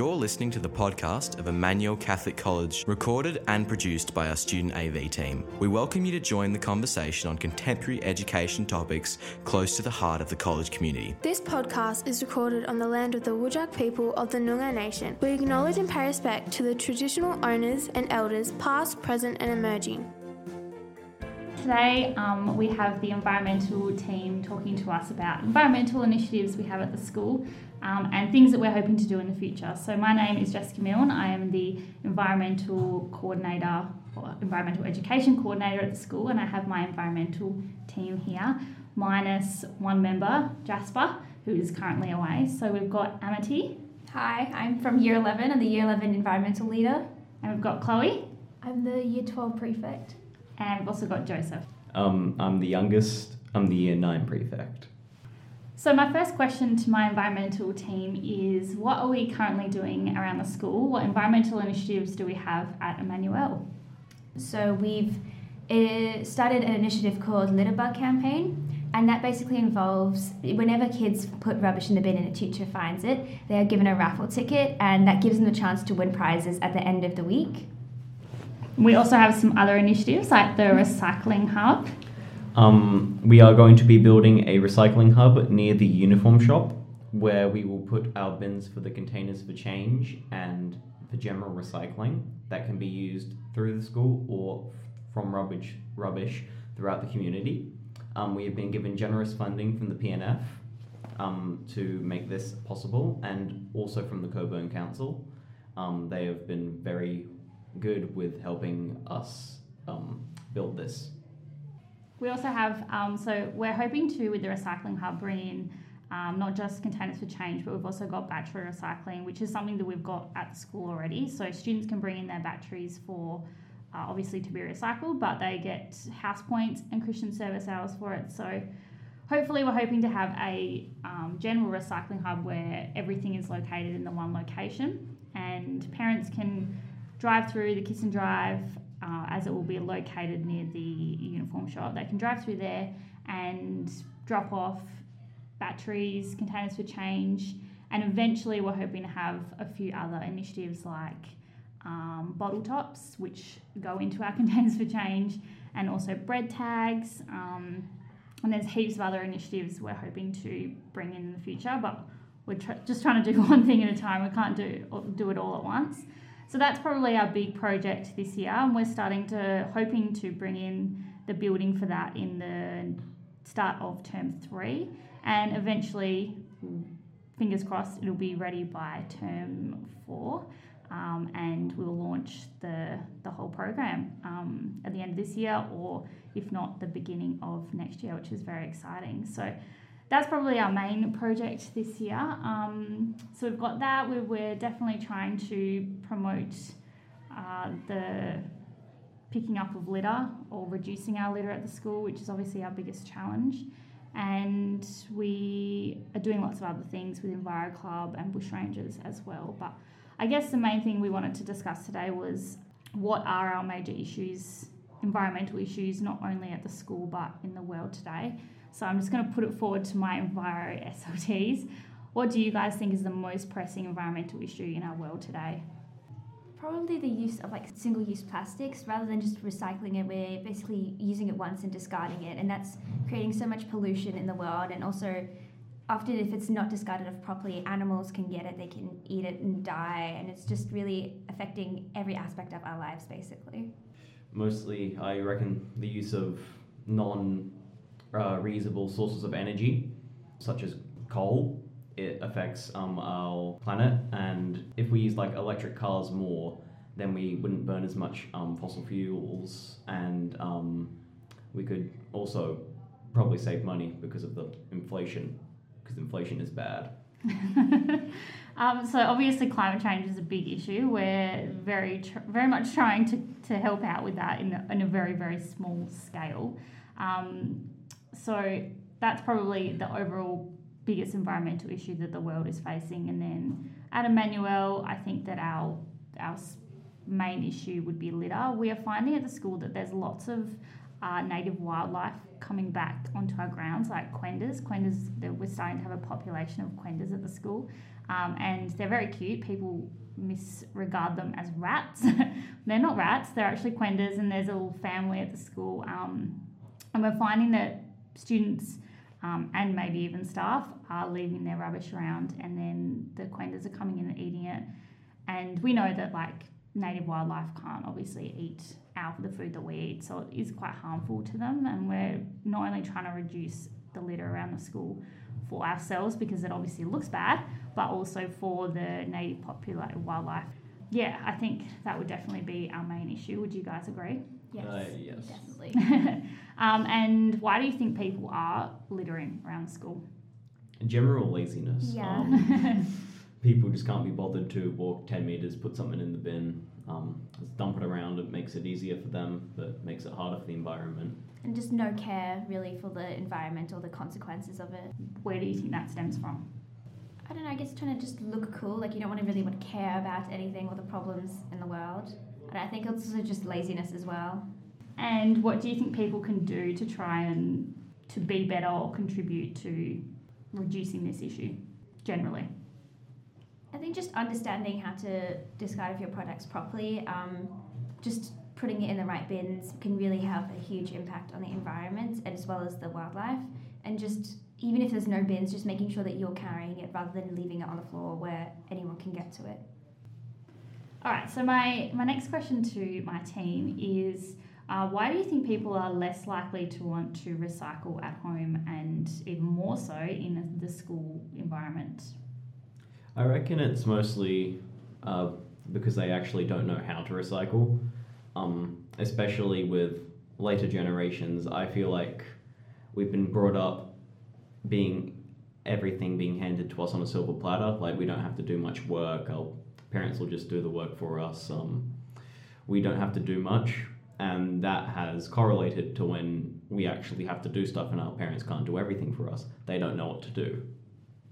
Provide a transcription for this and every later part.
You're listening to the podcast of Emmanuel Catholic College, recorded and produced by our student AV team. We welcome you to join the conversation on contemporary education topics close to the heart of the college community. This podcast is recorded on the land of the Whadjuk people of the Noongar Nation. We acknowledge and pay respect to the traditional owners and elders, past, present, and emerging. Today, um, we have the environmental team talking to us about environmental initiatives we have at the school um, and things that we're hoping to do in the future. So, my name is Jessica Milne. I am the environmental coordinator or environmental education coordinator at the school, and I have my environmental team here, minus one member, Jasper, who is currently away. So, we've got Amity. Hi, I'm from Year 11. I'm the Year 11 environmental leader. And we've got Chloe. I'm the Year 12 prefect. And we've also got Joseph. Um, I'm the youngest. I'm the year nine prefect. So, my first question to my environmental team is what are we currently doing around the school? What environmental initiatives do we have at Emmanuel? So, we've uh, started an initiative called Litterbug Campaign. And that basically involves whenever kids put rubbish in the bin and a teacher finds it, they are given a raffle ticket, and that gives them the chance to win prizes at the end of the week. We also have some other initiatives like the recycling hub. Um, we are going to be building a recycling hub near the uniform shop where we will put our bins for the containers for change and for general recycling that can be used through the school or from rubbish rubbish throughout the community. Um, we have been given generous funding from the PNF um, to make this possible and also from the Cockburn Council. Um, they have been very good with helping us um, build this. We also have, um, so we're hoping to, with the Recycling Hub, bring in um, not just containers for change, but we've also got battery recycling, which is something that we've got at the school already. So students can bring in their batteries for uh, obviously to be recycled, but they get house points and Christian service hours for it. So hopefully, we're hoping to have a um, general recycling hub where everything is located in the one location and parents can drive through the Kiss and Drive uh, as it will be located near the uniform shop. They can drive through there and drop off batteries, containers for change, and eventually we're hoping to have a few other initiatives like um, bottle tops, which go into our containers for change, and also bread tags. Um, and there's heaps of other initiatives we're hoping to bring in in the future, but we're tr- just trying to do one thing at a time. We can't do do it all at once. So that's probably our big project this year, and we're starting to hoping to bring in the building for that in the start of term three, and eventually, fingers crossed, it'll be ready by term four. Um, and we'll launch the, the whole program um, at the end of this year, or if not, the beginning of next year, which is very exciting. So that's probably our main project this year. Um, so we've got that. We're, we're definitely trying to promote uh, the picking up of litter or reducing our litter at the school, which is obviously our biggest challenge. And we are doing lots of other things with Enviro Club and Bush Rangers as well. But I guess the main thing we wanted to discuss today was what are our major issues, environmental issues, not only at the school but in the world today. So I'm just going to put it forward to my Enviro SLTs. What do you guys think is the most pressing environmental issue in our world today? Probably the use of like single use plastics rather than just recycling it. We're basically using it once and discarding it, and that's creating so much pollution in the world. And also, often if it's not discarded of properly, animals can get it, they can eat it and die, and it's just really affecting every aspect of our lives basically. Mostly, I reckon the use of non uh, reusable sources of energy, such as coal. It affects um, our planet, and if we use like electric cars more, then we wouldn't burn as much um, fossil fuels, and um, we could also probably save money because of the inflation, because inflation is bad. um, so obviously climate change is a big issue. We're very, tr- very much trying to, to help out with that in a, in a very, very small scale. Um, so that's probably the overall biggest environmental issue that the world is facing. And then at Emmanuel, I think that our our main issue would be litter. We are finding at the school that there's lots of uh, native wildlife coming back onto our grounds, like quendas. Quendas, we're starting to have a population of quendas at the school, um, and they're very cute. People misregard them as rats. they're not rats, they're actually quendas, and there's a little family at the school. Um, and we're finding that students um, and maybe even staff are leaving their rubbish around, and then the quendas are coming in and eating it. And we know that like native wildlife can't obviously eat out of the food that we eat, so it is quite harmful to them. And we're not only trying to reduce the litter around the school for ourselves because it obviously looks bad, but also for the native populated wildlife. Yeah, I think that would definitely be our main issue. Would you guys agree? Yes, Uh, yes. definitely. um, and why do you think people are littering around the school? General laziness. Yeah. Um, people just can't be bothered to walk 10 meters, put something in the bin, um, just dump it around. It makes it easier for them, but makes it harder for the environment. and just no care really for the environment or the consequences of it. Where do you think that stems from? I don't know, I guess trying to just look cool, like you don't want to really want to care about anything or the problems in the world. And I think it's also just laziness as well. And what do you think people can do to try and to be better or contribute to reducing this issue generally? I think just understanding how to discard of your products properly, um, just putting it in the right bins can really have a huge impact on the environment and as well as the wildlife. And just even if there's no bins, just making sure that you're carrying it rather than leaving it on the floor where anyone can get to it. All right, so my, my next question to my team is uh, why do you think people are less likely to want to recycle at home and even more so in the school environment? I reckon it's mostly uh, because they actually don't know how to recycle. Um, especially with later generations, I feel like we've been brought up being everything being handed to us on a silver platter. Like we don't have to do much work. Our parents will just do the work for us. Um, we don't have to do much, and that has correlated to when we actually have to do stuff, and our parents can't do everything for us. They don't know what to do.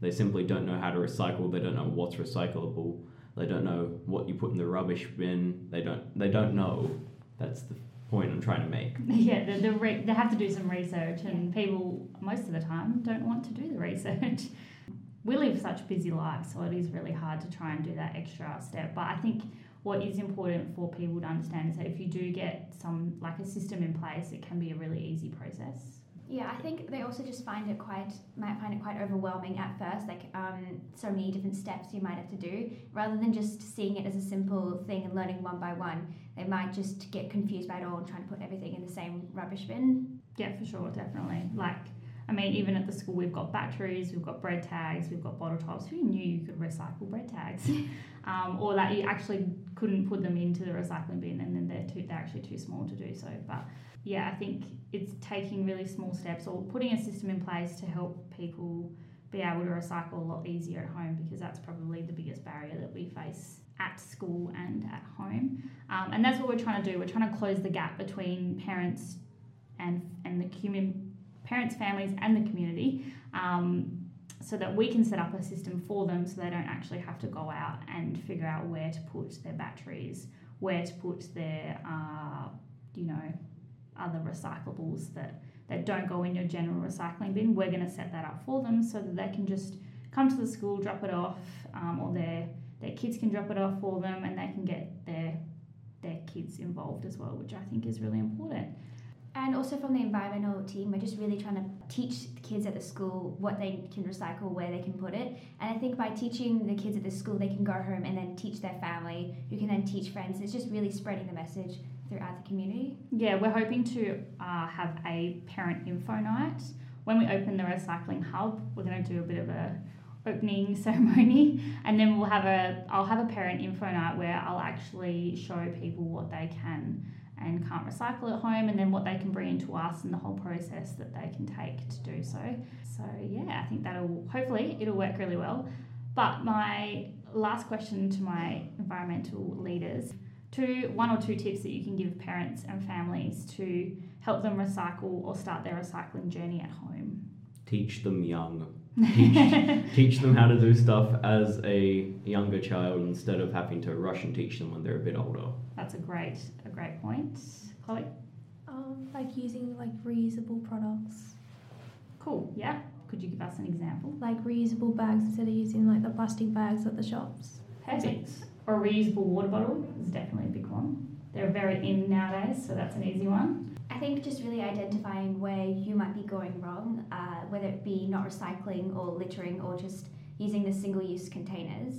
They simply don't know how to recycle. They don't know what's recyclable. They don't know what you put in the rubbish bin. They don't. They don't know. That's the point I'm trying to make. Yeah, the, the re- they have to do some research, and people most of the time don't want to do the research. we live such busy lives, so it is really hard to try and do that extra step. But I think what is important for people to understand is that if you do get some like a system in place, it can be a really easy process. Yeah, I think they also just find it quite might find it quite overwhelming at first, like um, so many different steps you might have to do. Rather than just seeing it as a simple thing and learning one by one, they might just get confused by it all and trying to put everything in the same rubbish bin. Yeah, for sure, definitely. Like, I mean, even at the school, we've got batteries, we've got bread tags, we've got bottle tops. Who knew you could recycle bread tags? um, or that you actually couldn't put them into the recycling bin and then they're, too, they're actually too small to do so. But yeah, I think it's taking really small steps or putting a system in place to help people be able to recycle a lot easier at home because that's probably the biggest barrier that we face at school and at home. Um, and that's what we're trying to do. We're trying to close the gap between parents and and the commun- parents, families, and the community, um, so that we can set up a system for them, so they don't actually have to go out and figure out where to put their batteries, where to put their, uh, you know, other recyclables that that don't go in your general recycling bin. We're going to set that up for them so that they can just come to the school, drop it off, um, or their their kids can drop it off for them, and they can get their their kids involved as well, which I think is really important. And also from the environmental team, we're just really trying to teach the kids at the school what they can recycle, where they can put it. And I think by teaching the kids at the school, they can go home and then teach their family, who can then teach friends. It's just really spreading the message throughout the community. Yeah, we're hoping to uh, have a parent info night. When we open the recycling hub, we're going to do a bit of a opening ceremony and then we'll have a I'll have a parent info night where I'll actually show people what they can and can't recycle at home and then what they can bring into us and the whole process that they can take to do so. So yeah, I think that'll hopefully it'll work really well. But my last question to my environmental leaders two one or two tips that you can give parents and families to help them recycle or start their recycling journey at home. Teach them young. Teach, teach them how to do stuff as a younger child instead of having to rush and teach them when they're a bit older. That's a great a great point. Chloe? Um, like using like reusable products. Cool, yeah, Could you give us an example? Like reusable bags instead of using like the plastic bags at the shops. Perfect. Or a reusable water bottle is definitely a big one. They're very in nowadays, so that's an easy one. I think just really identifying where you might be going wrong, uh, whether it be not recycling or littering or just using the single use containers,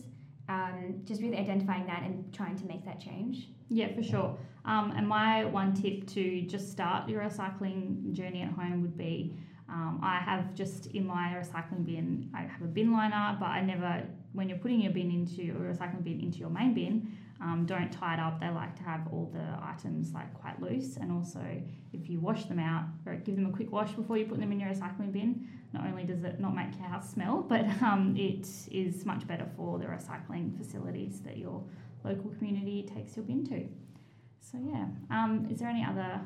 um, just really identifying that and trying to make that change. Yeah, for sure. Um, and my one tip to just start your recycling journey at home would be um, I have just in my recycling bin, I have a bin liner, but I never, when you're putting your bin into your recycling bin into your main bin, um, don't tie it up. They like to have all the items like quite loose, and also if you wash them out, or give them a quick wash before you put them in your recycling bin. Not only does it not make your house smell, but um, it is much better for the recycling facilities that your local community takes your bin to. So yeah, um, is there any other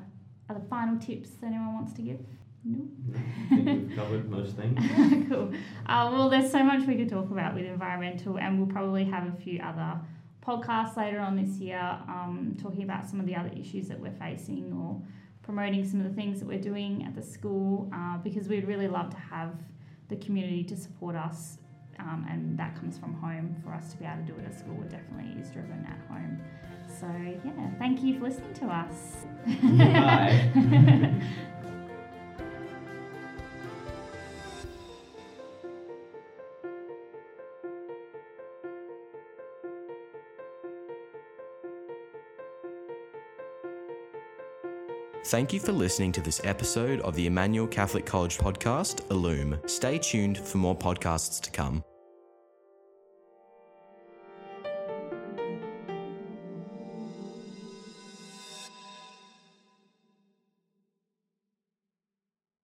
other final tips that anyone wants to give? No. I think we've covered most things. cool. Uh, well, there's so much we could talk about with environmental, and we'll probably have a few other podcasts later on this year um, talking about some of the other issues that we're facing or promoting some of the things that we're doing at the school uh, because we'd really love to have the community to support us. Um, and that comes from home for us to be able to do it at school. It definitely is driven at home. So, yeah, thank you for listening to us. Thank you for listening to this episode of the Emmanuel Catholic College podcast, Illume. Stay tuned for more podcasts to come.